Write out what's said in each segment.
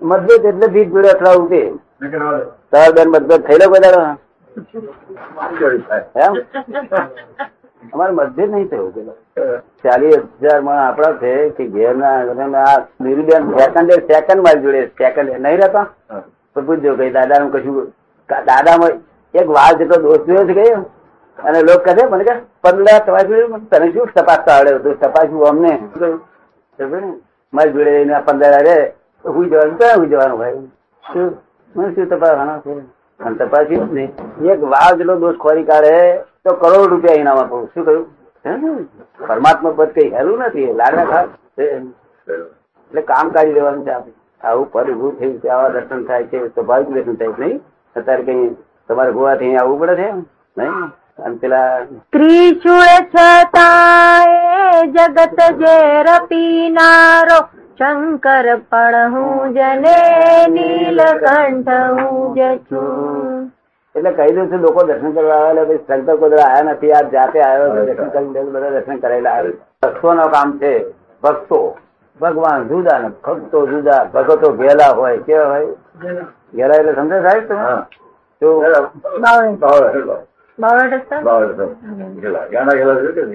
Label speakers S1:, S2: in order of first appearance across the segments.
S1: મતભેદ એટલે ભીત જોડે અથડાવું તે તાર બેન મતભેદ થયેલો કોઈ દાડો? એમ? અમારે મતભેદ નહીં થયો પેલો ચાલીસ હજારમાં આપડા છે કે ઘેર ના આ નીરુબેન સેકન્ડ સેકન્ડ મારી જોડે સેકન્ડ નહીં રહેતા? તો પૂછજો કઈ દાદા નું કશું દાદામાં એક વાર જેટલો દોષ જોયો છે કઈ અને લોક કહે મને કે પંદર તપાસ તને શું તપાસતા આવડે? તું તપાસ્યું અમને? મારી જોડે પંદર હારે હુઈ જવાનું ક્યાં હું જવાનું ભાઈ શું શું તપાસવાના છે? અને જ એક વાર જેટલો દોષ ખોરી કાઢે તો કરોડ રૂપિયા ઇનામ આપું. શું કહ્યું? પરમાત્મા પદ કઈ હેલું નથી લાડવા ખા એટલે કામ કાઢી લેવાનું છે આવું પદ ઉભું થયું છે, આવા દર્શન થાય છે સ્વાભાવિક દર્શન થાય નહીં? અત્યારે કઈ તમારે ગોવાથી આવવું પડે છે નહીં? અને પેલા
S2: ત્રિશુળ છતાંય જગત ઝેર પીનારો શંકર પણ હું જને નીલકંઠ હું જ છું
S1: એટલે કહી દઉં છું લોકો દર્શન કરવા આવેલા પછી શંકર કોઈ આયા નથી આ જાતે આવ્યો છે, દર્શન કરીને બધા દર્શન કરેલા આવે ભક્તો નો કામ છે ભક્તો ભગવાન જુદા ને ભક્તો જુદા ભગતો ઘેલા હોય કેવા હોય ઘેલા એટલે સમજે સાહેબ તમે
S3: હા.
S1: તો
S2: બાવળે
S3: બાવળે,
S2: રસ્તા?
S3: બાવળે. ગેલા. ગેલા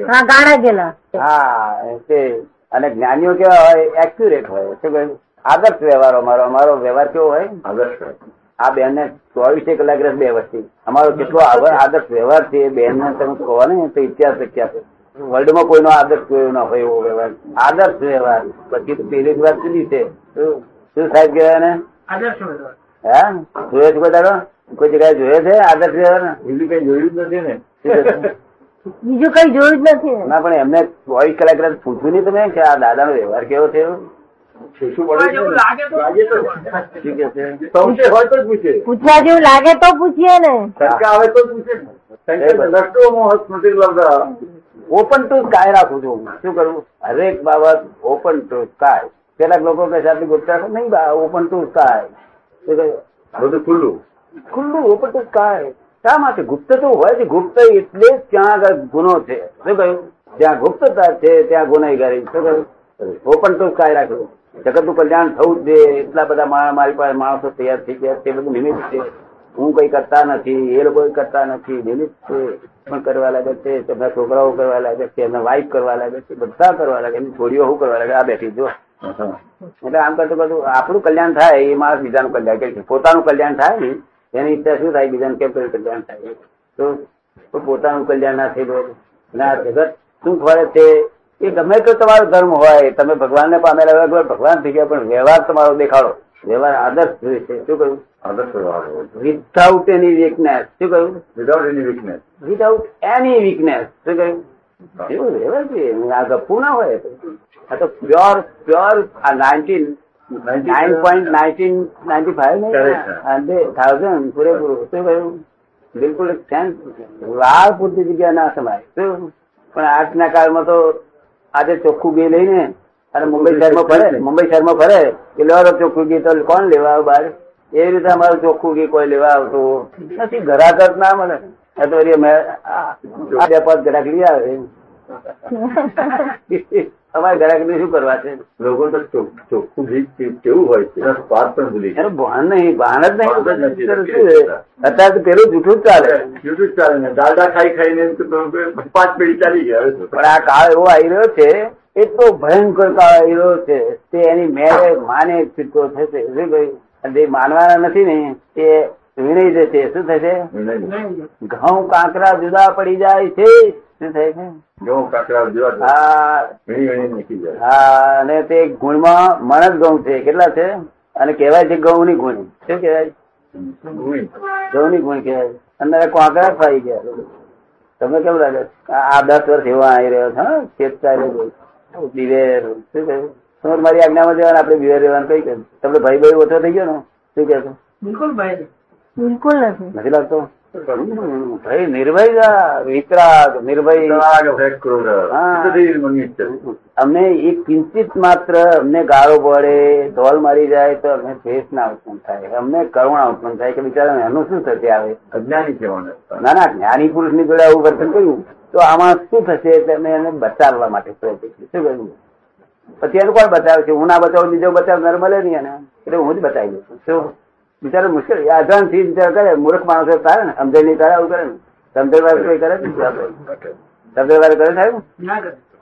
S2: હા ગાણા ગયેલા
S1: હા તે અને જ્ઞાનીઓ કેવા હોય એક્યુરેટ હોય. શું કહ્યું? આદર્શ વ્યવહાર અમારો. અમારો વ્યવહાર કેવો હોય?
S3: આદર્શ
S1: આ બેન ને ચોવીસે કલાક રસ બે વસ્તી. અમારો કેટલો આદર્શ વ્યવહાર છે એ બેન ને તમે કહો ને તો ઇતિહાસ લખ્યા વર્લ્ડમાં કોઈનો આદર્શ કોઈ ના હોય એવો વ્યવહાર. આદર્શ વ્યવહાર. પછી તો પેલી વાત જુદી છે? શું? સાહેબ કહેવાય ને હે? જોયે છે કોઈ દાડો કોઈ જગ્યાએ જોયે છે આદર્શ વ્યવહાર?
S3: બીજું કઈ જોયું જ નથી ને?
S2: બીજું કઈ જોયું જ નથી ના.
S1: પણ એમને ચોવીસ કલાક કદાચ પૂછ્યું નહીં તમે કે આ વ્યવહાર કેવો છે
S3: ને? લાગે તો
S1: શું કે છે?
S3: સંશય હોય તો જ પૂછે.
S2: પૂછવા જેવું લાગે તો પૂછીએ ને.
S3: આવે તો પૂછે. ને. શંકા લટકોમાં સ્મૃતિ લબ્ધા.
S1: ઓપન ટુ કાય રાખું છું શું કરવું હરેક બાબત ઓપન ટુ કાય. કેટલાક લોકો કહે છે આપણી ગુપ્તા નહીં બા ઓપન ટુ કાય.
S3: બધું ખુલ્લું.
S1: ખુલ્લું ઓપન ટુ સ્કાય શા માટે ગુપ્ત તો હોય છે ગુપ્ત એટલે જ ત્યાં આગળ ગુનો છે શું કહ્યું જ્યાં ગુપ્તતા છે ત્યાં ગુનેગારી શું કહ્યું ઓપન ટુ સ્કાય રાખ્યું જગતનું કલ્યાણ થવું જ જોઈએ એટલા બધા માણસ મારી પાસે માણસો તૈયાર થઈ ગયા તે બધું નિમિત્ત છે હું કઈ કરતા નથી એ લોકો કઈ કરતા નથી નિમિત્ત છે પણ કરવા લાગે છે તેમના છોકરાઓ કરવા લાગે છે એમના વાઈફ કરવા લાગે છે બધા કરવા લાગે એમની છોડીઓ શું કરવા લાગે આ બેઠી જો
S3: હા.
S1: એટલે આમ કરતું કરતું આપણું કલ્યાણ થાય એ માણસ બીજાનું કલ્યાણ કરે છે પોતાનું કલ્યાણ થાય ને એની ઈચ્છા શું થાય? બીજાને કેમ કરી કલ્યાણ થાય. તો પોતાનું કલ્યાણ ના થયેલું આ જગત શું ફરે છે? એ ગમે તો તમારો ધર્મ હોય તમે ભગવાનને પામેલા હોય ભગવાન થઈ ગયા પણ વ્યવહાર તમારો દેખાડો. વ્યવહાર આદર્શ જોઈએ છે. શું કહ્યું?
S3: આદર્શ વ્યવહાર
S1: વિધાઉટ એની વીકનેસ શું કહ્યું?
S3: Without any weakness
S1: without any weakness શું કહ્યું? એવું વ્યવહાર જોઈએ આ ગપુ ના હોય. આ તો પ્યોર પ્યોર આ nineteen nine point nineteen ninety
S3: Correct,
S1: five thousand પૂરેપૂરું શું કહ્યું બિલકુલ એક વાર પૂરતી જગ્યા ના સમાય શું પણ આજના કાળમાં તો આજે ચોખ્ખું ઘી લઈને અને મુંબઈ શહેરમાં ફરે મુંબઈ શહેરમાં ફરે કે લેવા દો ચોખ્ખું ઘી તો કોણ લેવા આવે બહાર એ રીતે અમારું ચોખ્ખું ઘી કોઈ લેવા આવતું નથી ઘરાકર ના મળે એ તો વળી અમે આ- આ બે પાંચ ઘરાક લઈ આવે અમારે ઘરાક શું કરવા છે?
S3: લોકો તો ચોખ્ખું ઘી કેવું હોય છે? વાત પણ ભૂલી.
S1: એનું ભાન નહીં ભાન જ નહીં? અત્યારે પેલું જૂઠું જ ચાલે.
S3: YouTube ચાલે ને. દાદા ખાઈ ખાઈને પાંચ પેઢી ચાલી ગયા
S1: પણ આ કાળ એવો આવી રહ્યો છે એટલો ભયંકર કાળ આવી રહ્યો છે. તે એની મેળે માને છૂટકો થશે. શું કહ્યું? અને માનવાના નથી ને તે વિનય જશે શું થશે?
S3: નહીં.
S1: ઘઉં કાંકરા જુદા પડી જાય છે. શું થાય છે?
S3: ઘઉં કાકરા જેવા જ
S1: આ
S3: વીણી વીણી નીકળી જાય.
S1: હા અને તે ગુણમાં મણદ ઘઉં છે. કેટલા છે? અને કહેવાય છે ઘઉં ની ગુણ. શું કહેવાય? ઘઉં ની ગુણ કહેવાય. અંદર કાંકરા ફાઈ ગયા. તમને કેમ લાગે? આ દસ વર્ષ એવા આવી રહ્યો છે હા? ચેત ચાલે દિવેર શું કહ્યું તમારે મારી આજ્ઞામાં જવાનું આપણે દિવેર રહેવાનું કઈ કહ્યું તમને ભાઈ ભાઈ ઓછો થઈ ગયો ને? શું કહે ભાઈ.
S2: બિલકુલ નથી.
S1: નથી લાગતો? ભાઈ નિર્ભય વિતરાગ નિર્ભય. અમને એ કિંચિત માત્ર અમને ગાળો પડે ધોલ મારી જાય તો અમને દ્વેષ ના ઉત્પન્ન થાય અમને કરુણા ઉત્પન્ન થાય કે બિચારા એનું શું થશે આવે
S3: અજ્ઞાની કહેવાનું
S1: ના ના જ્ઞાની પુરુષની જોડે આવું વર્તન કર્યું તો આમાં શું થશે એટલે એને બચાવવા માટે પ્રયત્ન. શું કહ્યું પછી એનું કોણ બતાવે છે હું ના બચાવું બીજો બચાવ નર્મલે નહીં એને એટલે હું જ બતાવી દઉં છું શું બિચારો મુશ્કેલ. અજાણથી વિચાર કરે મૂર્ખ માણસો તારે ને સમજણ નહીં તારે આવું કરે ને. સમજણ વાળો કોઈ કરે. સમજણ વાળો કરે સાહેબ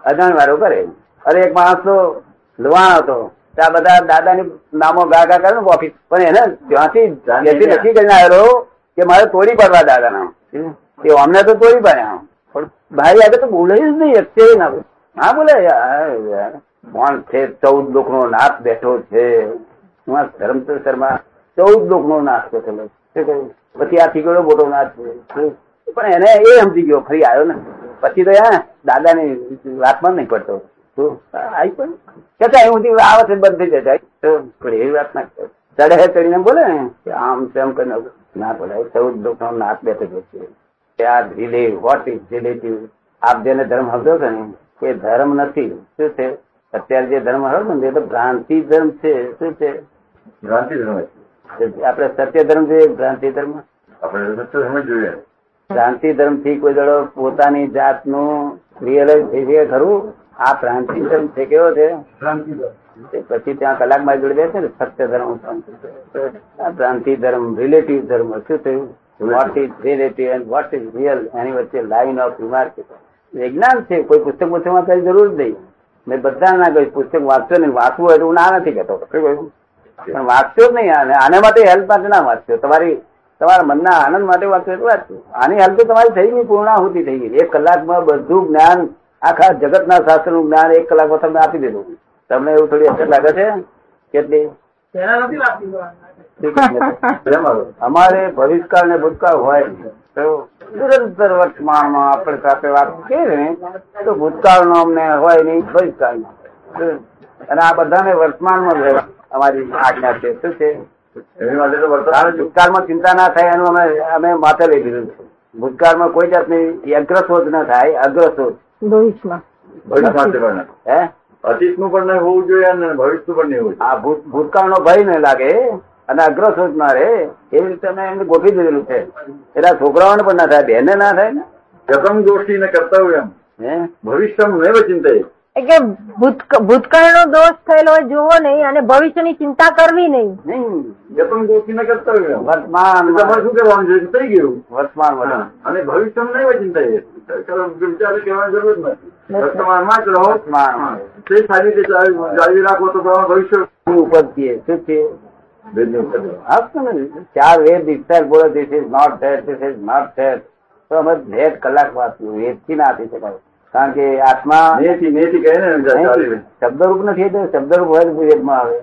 S1: અજાણ વાળો કરે. અરે એક માણસ તો લુવાણ હતો. ત્યાં બધા દાદાની નામો ગા ગા કરે ને ઓફિસ પણ એને ત્યાંથી જેથી નક્કી કરીને આવેલો કે મારે તોડી પાડવા દાદા નામ એ અમને તો તોડી પાડ્યા. પણ ભાઈ આગળ તો બોલે જ નહીં અત્યારે ના ના હા બોલે યાર. કોણ છે? ચૌદ લોકો નો નાથ બેઠો છે. હું આ ધર્મચંદ્ર શર્મા ચૌદ લોક નો નાશ કહ્યું? પછી આ થીગડો મોટો નાથ છે. પણ એને એ સમજી ગયો ફરી આવ્યો ને. પછી તો હા દાદા ની વાતમાં નહીં પડતો. આવી પણ કે અહીં સુધી આવે છે બંધ થઈ જાય. પણ એવી વાત ના કરે. ચડે ચડીને બોલે ને આમ તેમ કરીને ના બોલાય ચૌદ લોક નો નાથ બેઠેલો છે. કે આ રિલેટિવ વોટ ઇઝ રિલેટિવ આપ જેને ધર્મ હતો છો ને એ ધર્મ નથી. શું છે? અત્યારે જે ધર્મ હતો ને એ તો ભ્રાંતિ ધર્મ છે. શું છે?
S3: ભ્રાંતિ ધર્મ છે.
S1: આપણે સત્ય ધર્મ જોઈએ ભ્રાંતિ ધર્મ?
S3: આપણે સત્ય જોઈએ.
S1: ભ્રાંતિ ધર્મથી કોઈ દડો પોતાની જાતનું રિયલાઇઝ થઈ જાય ખરું? આ ભ્રાંતિ ધર્મ છે કેવો છે? પછી ત્યાં કલાકમાં જોડે છે ને સત્ય ધર્મ આ ભ્રાંતિ ધર્મ રિલેટિવ ધર્મ શું થયું? What is relative and what is real એની વચ્ચે લાઈન ઓફ રિમાર્ક વિજ્ઞાન છે કોઈ પુસ્તક પુસ્તક વાંચવાની જરૂર જ નહીં. મેં બધા ના કહ્યું પુસ્તક વાંચો ને વાંચવું હોય તો હું ના નથી કહેતો? પણ વાંચશો જ નહીં આને આના માટે હેલ્પ માટે ના વાંચશો. તમારી તમારા મનના આનંદ માટે વાંચો એટલે વાંચો આની હેલ્પ તો તમારી થઈ ગઈ પૂર્ણાહુતિ થઈ ગઈ. એક કલાકમાં બધું જ્ઞાન આખા જગતના શાસ્ત્રનું જ્ઞાન એક કલાકમાં તમને આપી દીધું તમને એવું થોડી અસર લાગે છે? કેટલી? અમારે ભવિષ્યકાળ ને ભૂતકાળ હોય. નિરંતર વર્તમાનમાં આપણે સાથે વાત કરીએ ને તો ભૂતકાળ નો અમને હોય નહીં ભવિષ્યકાળ અને આ બધાને વર્તમાનમાં જ રહેવા અમારી આજ્ઞા છે. શું છે? ભૂતકાળમાં ચિંતા ના થાય એનું અમે અમે માથે લઈ લીધું છે. ભૂતકાળમાં કોઈ જાતની અગ્રશોધ ના થાય અગ્રશોધ
S2: ભવિષ્યમાં.
S3: ભવિષ્ય માટે પણ
S1: હે?
S3: પણ નહીં હોવું જોઈએ અને ભવિષ્યનું પણ નહીં હોવું
S1: આ ભૂતકાળ નો ભય નહીં લાગે અને અગ્રશોધ ના રે એવી રીતે અમે એમને ગોઠવી દીધેલું છે. એટલે છોકરાઓને પણ ના થાય બેને ના થાય ને?
S3: જખમ દોષી ને ગોષ્ઠી ને એમ.
S1: હે?
S3: ભવિષ્યમ નહીં ચિંતય
S2: એટલે ભૂત- ભૂતકાળનો દોષ થયેલો હોય જોવો નહીં અને ભવિષ્યની ચિંતા કરવી નહીં.
S1: વર્તમાન
S3: શું કરવાનું છે? થઈ ગયું.
S1: વર્તમાન
S3: અને ભવિષ્યમ નૈવ ચિંતય વિચારે કહેવાની જરૂર નથી. વર્તમાનમાં જ રહો.
S1: વર્તમાન.
S3: તે સારી રીતે જાળવી જાળવી રાખો તો ભવિષ્ય
S1: ઉપર છીએ શું
S3: છે.
S1: ચાર વેદ itself બોલે this is not that this is not that તો અમે ધેટ કલાક વાત વેદથી ના આપી શકાય. કારણ કે આત્મા શબ્દરૂપ નથી એટલે શબ્દરૂપ હોય તો વેદમાં આવે.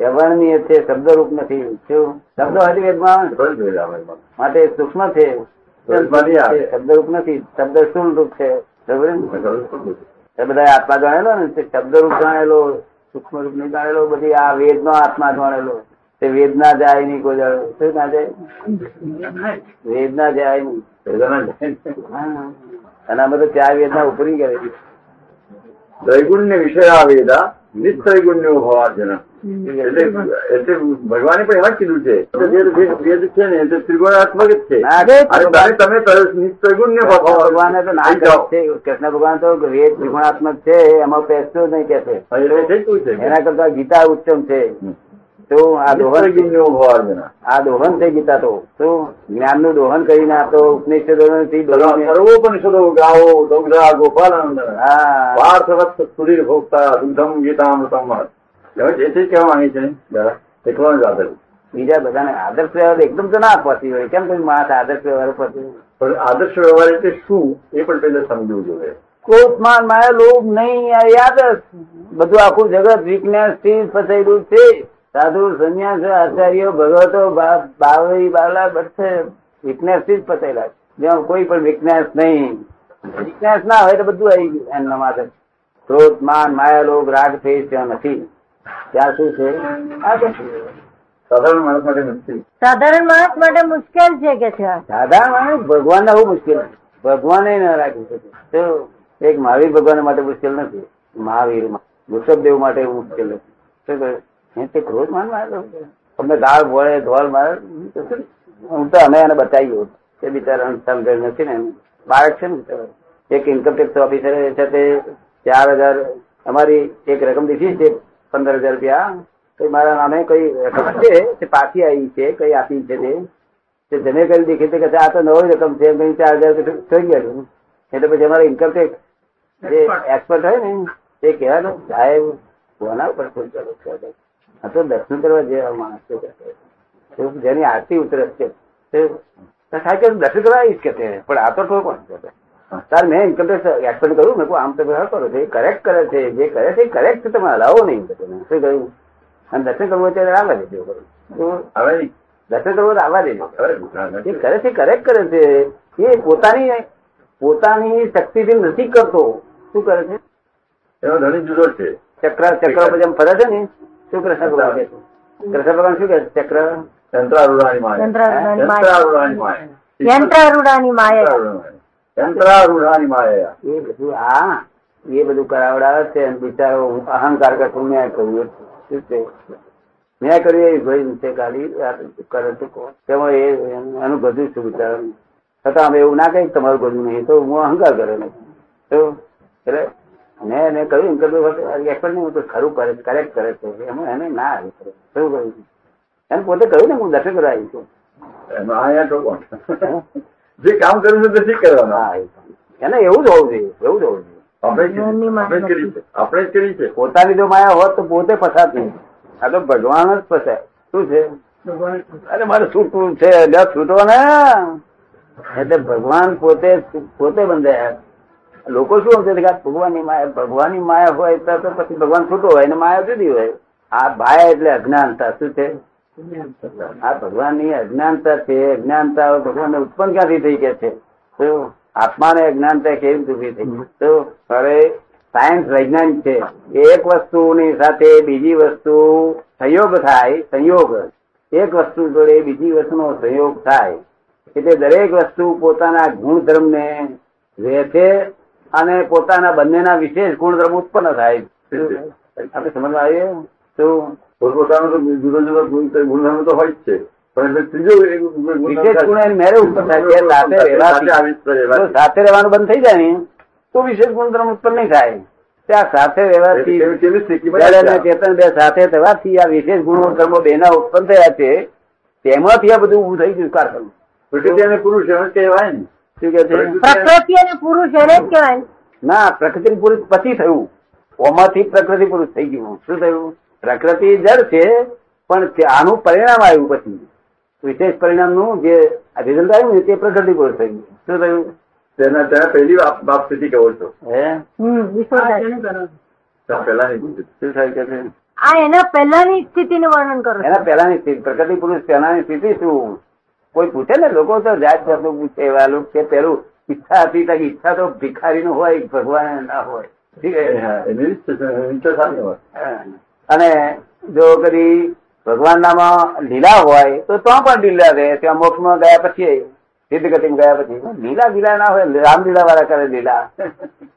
S1: વ્યવહારની છે શબ્દરૂપ નથી. શું? શબ્દ હોય વેદમાં. માટે સૂક્ષ્મ છે. શબ્દરૂપ નથી. શબ્દ સ્થૂળ રૂપ છે બધા આત્મા જાણેલો ને તે શબ્દરૂપ જાણેલો સૂક્ષ્મ રૂપ નહીં જાણેલો બધી આ વેદ નો આત્મા જાણેલો. તે વેદના જાય નહીં કોઈ જાણે શું ના જાય? વેદ ના જાય નહીં.
S3: વેદના.
S1: અને અમે તો ચાર વેદના ઉપરી કરે
S3: ત્રૈગુણ્ય વિષય વેદા નિસ્ત્રૈગુણ્યો ભવાર્જન. એટલે એટલે ભગવાને પણ એમાં જ કીધું છે. વેદ છે ને એટલે ત્રિગુણાત્મક જ છે. અને તમે નિસ્ત્રૈગુણ્ય
S1: ભગવાને તો ના
S3: જાઓ.
S1: છે. કૃષ્ણ ભગવાન તો વેદ ત્રિગુણાત્મક છે એમાં પેસતો જ નહીં કે છે. એના કરતા ગીતા ઉત્તમ છે. તો આ દોહન
S3: નિસ્ત્રૈગુણ્યો
S1: આ દોહન છે ગીતા તો શું જ્ઞાનનું દોહન કરીને આ તો ઉપનિષદો
S3: સર્વોપનિષદો ગાઓ ડોગરા ગોપાલ
S1: હા.
S3: પાર્થવત સુધીર ભોગતા દુગ્ધમ ગીતામૃતમ હવે જે તે કહેવા માંગે છે જરા જ આદર
S1: બીજા બધાને આદર્શ વ્યવહાર એકદમ તો ના પહોંચી હોય. કેમ કોઈ માણસ આદર્શ વ્યવહાર પહોંચી
S3: પણ આદર્શ વ્યવહાર એટલે શું? એ પણ પહેલા સમજવું જોઈએ.
S1: ક્રોધમાન માયા લોભ નહીં આ યાદ. બધું આખું જગત વિજ્ઞાનથી ફસાયેલું છે. સાધુ સંન્યાસ આચાર્યો ભગવતો બાવરી બાવલા બધે વિજ્ઞાનથી જ પતેલા છે. જેમાં કોઈ પણ વિજ્ઞાન નહીં. વિજ્ઞાન ના હોય તો બધું આવી ગયું એમના માથે ક્રોધ માન માયા લોક રાગ દ્વેષ ત્યાં નથી. ત્યાં શું છે? આ
S3: સાધારણ માણસ માટે મુશ્કેલ.
S2: સાધારણ માણસ માટે મુશ્કેલ છે કે છે?
S1: સાધારણ માણસ ભગવાન બહુ મુશ્કેલ છે. ભગવાને ન રાખી શકે તો એક મહાવીર ભગવાન માટે મુશ્કેલ નથી. મહાવીર વૃષભદેવ માટે એવું મુશ્કેલ નથી. શું કહ્યું? એ તે ક્રોધ માનવા અમને ગાળ ભોળે ધોલ મારે. હું તો અમે એને બતાવ્યું તે બિચારા સમજણ નથી ને બાળક છે ને એક ઇન્કમટેક્સ ઓફિસર છે તે ચાર હજાર અમારી એક રકમ દીધી છે પંદર હજાર રૂપિયા. તો મારા નામે કઈ રકમ છે તે પાછી આવી છે કઈ આપી છે તે? જમે કરી દેખી કે આ તો નવી રકમ છે કઈ ચાર હજાર થઈ ગયા એટલે પછી અમારા ઇન્કમ ટેક્સ જે એક્સપર્ટ હોય ને તે કહેવાનું સાહેબ કોના ઉપર ફોન કરો છે આ તો દર્શન કરવા જેવા માણસ છે જેની આરતી ઉતરે છે કે દર્શન કરવા આવીશ કે તે? પણ આ તો કોણ છે? તાર મેં ઇન્કમટેક્સ ટેક્સ એક્સપેક્ટ કર્યું મેં આમ તમે હા કરો છો એ કરેક્ટ કરે છે જે કરે છે કરેક્ટ છે તમે હલાવો નહીં. શું કહ્યું? અને દર્શન કરવું હોય ત્યારે આવવા દેજો. તો
S3: હવે.
S1: દર્શન કરવું આવવા દેજો. એ. કરે છે કરેક્ટ કરે છે. એ પોતાની પોતાની શક્તિથી નથી કરતો. શું કરે છે?
S3: એનો ધણી જુદો છે.
S1: ચક્ર ચક્ર પછી આમ ફરે છે ને? શું કૃષ્ણ ભગવાન કહે કૃષ્ણ ભગવાન શું કે? ચક્ર?
S3: યંત્રારૂઢાની માયા.
S2: યંત્રારૂઢાની
S3: યંત્રારૂઢાની
S2: માયા.
S3: માયા.
S2: યંત્રારૂઢાની માયા.
S3: યંત્રારૂઢાની માયા.
S1: એ બધું આ એ બધું કરાવડાવે છે બિચારો અહંકાર કરતો મેં કર્યું શું છે? મેં કર્યું એ ભય છે ખાલી કરે તેમાં એ એનું બધું છું બિચારો છતાં અમે એવું ના કહી તમારું બધું નહીં તો હું અહંકાર કરે નહીં. તો એટલે મેં એને કહ્યું એક્સપર્ટ નહીં તો ખરું કરે કરેક્ટ કરે છે. એમાં એને ના આવી કરે શું કહ્યું? એને પોતે કહ્યું ને હું દર્શન કરવા આવી છું
S3: એનો આયા તો કોણ જે કામ કર્યું છે તે શી કરવાનું?
S1: હા એને એવું જ હોવું જોઈએ એવું જ હોવું જોઈએ.
S3: આપણે કરી છે
S1: પોતાની જો માયા હોત તો પોતે ફસાત નહીં આ તો ભગવાન જ પસાય શું છે? અરે મારે છૂટવું છે છૂટો ને એટલે ભગવાન પોતે પોતે બંધાયા. લોકો શું કે ભગવાનની માયા ભગવાનની માયા હોય તો પછી ભગવાન છૂટો હોય અને માયા જુદી હોય. આ ભાયા એટલે અજ્ઞાનતા. શું છે? આ ભગવાનની અજ્ઞાનતા છે. અજ્ઞાનતા ભગવાન ઉત્પન્ન ક્યાંથી થઈ ગયા છે? તો આત્માને અજ્ઞાનતા કેવી ઊભી થઈ? તો હવે સાયન્સ વૈજ્ઞાનિક છે. એક વસ્તુની સાથે બીજી વસ્તુ સંયોગ થાય, સંયોગ. એક વસ્તુ જોડે બીજી વસ્તુનો સંયોગ થાય. એટલે દરેક વસ્તુ પોતાના ગુણધર્મને વેચે અને પોતાના બંનેના વિશેષ ગુણધર્મ ઉત્પન્ન થાય. આપણે સમજમાં આવીએ? તો
S3: પોતપોતાનો તો જુદો જુદો ગુણ ગુણધર્મ તો હોય જ છે.
S1: વિશેષ ગુણ એની મેરે ઉત્પન્ન થાય સાથે
S3: સાથે
S1: રહેવાનું બંધ થઈ જાય ને તો વિશેષ ગુણધર્મ ઉત્પન્ન નહીં થાય. ત્યાં સાથે રહેવાથી. ચેતન બે સાથે થવાથી આ વિશેષ ગુણધર્મો બેના ઉત્પન્ન થયા છે. તેમાંથી આ બધું ઉભું થઈ ગયું કારણ
S3: પુરુષ કહેવાય ને.
S1: શું કે છે?
S2: પ્રકૃતિ અને પુરુષ એને જ કહેવાય.
S1: ના પ્રકૃતિ પુરુષ પછી થયું. ઓમાંથી પ્રકૃતિ પુરુષ થઈ ગયું. શું થયું? પ્રકૃતિ જળ છે પણ આનું પરિણામ આવ્યું પછી. વિશેષ પરિણામનું જે રિઝલ્ટ આવ્યું ને તે પ્રકૃતિ પુરુષ થઈ ગયું. શું થયું?
S3: તેના તેના પહેલી બાપ સ્થિતિ કહો છો
S1: હે?
S3: પહેલાની
S2: સ્થિતિનું વર્ણન કરો
S1: એના પહેલાની સ્થિતિ પ્રકૃતિ પુરુષ પહેલાની સ્થિતિ શું? કોઈ પૂછે ને લોકો તો જાત જાતનું પૂછે એવા લોકો કે પેલું ઈચ્છા હતી તો ઈચ્છા તો ભિખારી નું હોય ભગવાન ના હોય. અને જો કદી ભગવાન નામાં લીલા હોય તો તો પણ લીલા રહે ત્યાં મોક્ષમાં ગયા પછી સિદ્ધ ગતિ ગયા પછી. લીલા લીલા ના હોય રામલીલા વાળા કરે લીલા.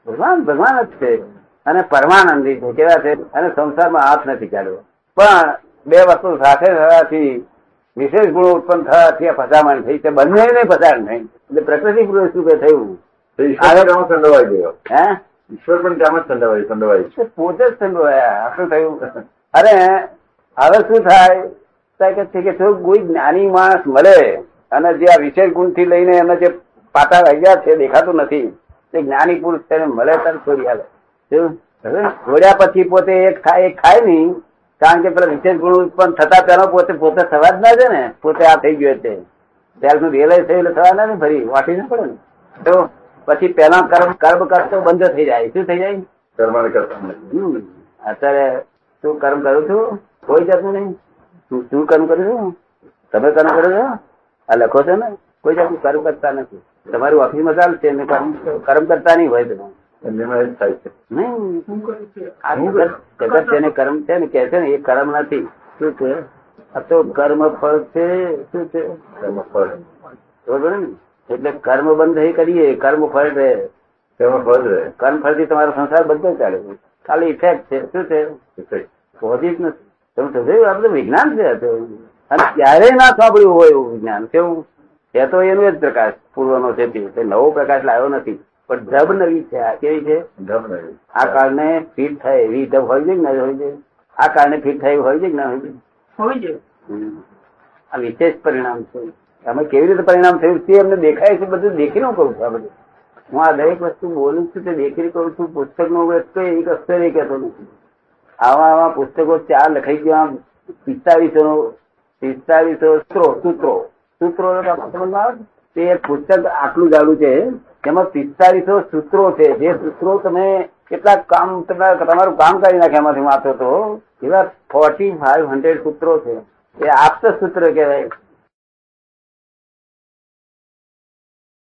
S1: ભગવાન ભગવાન જ છે. અને પરમાનંદી છે કેવા છે અને સંસારમાં હાથ નથી કાઢવો પણ બે વસ્તુ સાથે થવાથી વિશેષ ગુણો ઉત્પન્ન થવાથી આ ફસામણ થઈ છે બંને નહીં. એટલે પ્રકૃતિ પુરુષ રૂપે થયું.
S3: સંડવાઈ ગયો.
S1: હે?
S3: ઈશ્વર પણ ત્યાં જ સંડોવાઈ સંડોવાઈ
S1: પોતે જ સંડવાયા. શું થયું. અરે હવે શું થાય? કે જો કોઈ જ્ઞાની માણસ મળે અને જે આ વિશેષ ગુણથી લઈને એના જે પાટા વાગ્યા છે દેખાતું નથી તે જ્ઞાની પુરુષ તેને મળે ત્યારે છોડી આવે છોડ્યા પછી પોતે એક ખાય એક ખાય નહીં. કારણ કે પેલા વિશેષ ગુણ ઉત્પન્ન થતા પેલા પોતે પોતે થવા જ ના છે ને. પોતે આ થઈ ગયો છે. સુધી રિયલાઇઝ થયું થવા ના ને ફરી. વાટી ના પડે ને. તો પછી પેલા કર્મ કર્મ કરતો બંધ થઈ જાય. શું થઈ જાય?
S3: કર્મ કરતા
S1: અત્યારે શું કર્મ કરું છું? કોઈ જાતનું નહીં. તું શું કર્મ કરું છું? તમે કર્મ કરો છો? આ લખો છો ને. કોઈ જાતનું કર્મ કરતા નથી. તમારું ઓફિસમાં ચાલશે કર્મ કરતા નહીં હોય તમે
S3: થાય છે.
S1: જગત જેને કર્મ છે ને કે છે ને એ કર્મ નથી. શું છે? આ તો કર્મ ફળ છે. શું છે?
S3: કર્મ ફળ
S1: બરોબર ને? એટલે કર્મ બંધ કરીએ કર્મ ફળ રહે.
S3: કર્મ ફળ રહે.
S1: કર્મ ફળથી તમારો સંસાર બધો ચાલે છે. ખાલી ઇફેક્ટ છે. શું છે. પોઝિટ નથી. તમે સમજાયું આ બધું વિજ્ઞાન છે. અને ક્યારેય ના સાંભળ્યું હોય એવું વિજ્ઞાન. કેવું? એ તો એનો જ પ્રકાશ પૂર્વનો છે તે નવો પ્રકાશ લાવ્યો નથી. પણ ઢબ નવી છે આ કેવી છે. આ કારણે ફિટ થાય એવી ઢબ હોય છે કે ના હોય છે? આ કારણે ફિટ થાય હોય છે કે ના હોય છે? આ વિશેષ પરિણામ છે. અમે કેવી રીતે પરિણામ થયું તે અમને દેખાય છે બધું દેખીને હું કહું છું આ બધું. હું આ દરેક વસ્તુ બોલું છું તે દેખીને કહું છું. પુસ્તક નો એક એક અક્ષર એ કહેતો નથી. આવા આવા પુસ્તકો ચાર લખાઈ ગયા પિસ્તાળીસો પિસ્તાળીસો સૂત્રો. સૂત્રો સૂત્રો સમજમાં આવે તે પુસ્તક આટલું જાડું છે તેમાં પિસ્તાલીસો સૂત્રો છે. જે સૂત્રો તમે કેટલા કામ, તમે, તમારું કામ કરી નાખે એમાંથી વાંચો તો. એવા ફોર્ટી ફાઈવ હંડ્રેડ સૂત્રો છે. એ આપત સૂત્ર કહેવાય.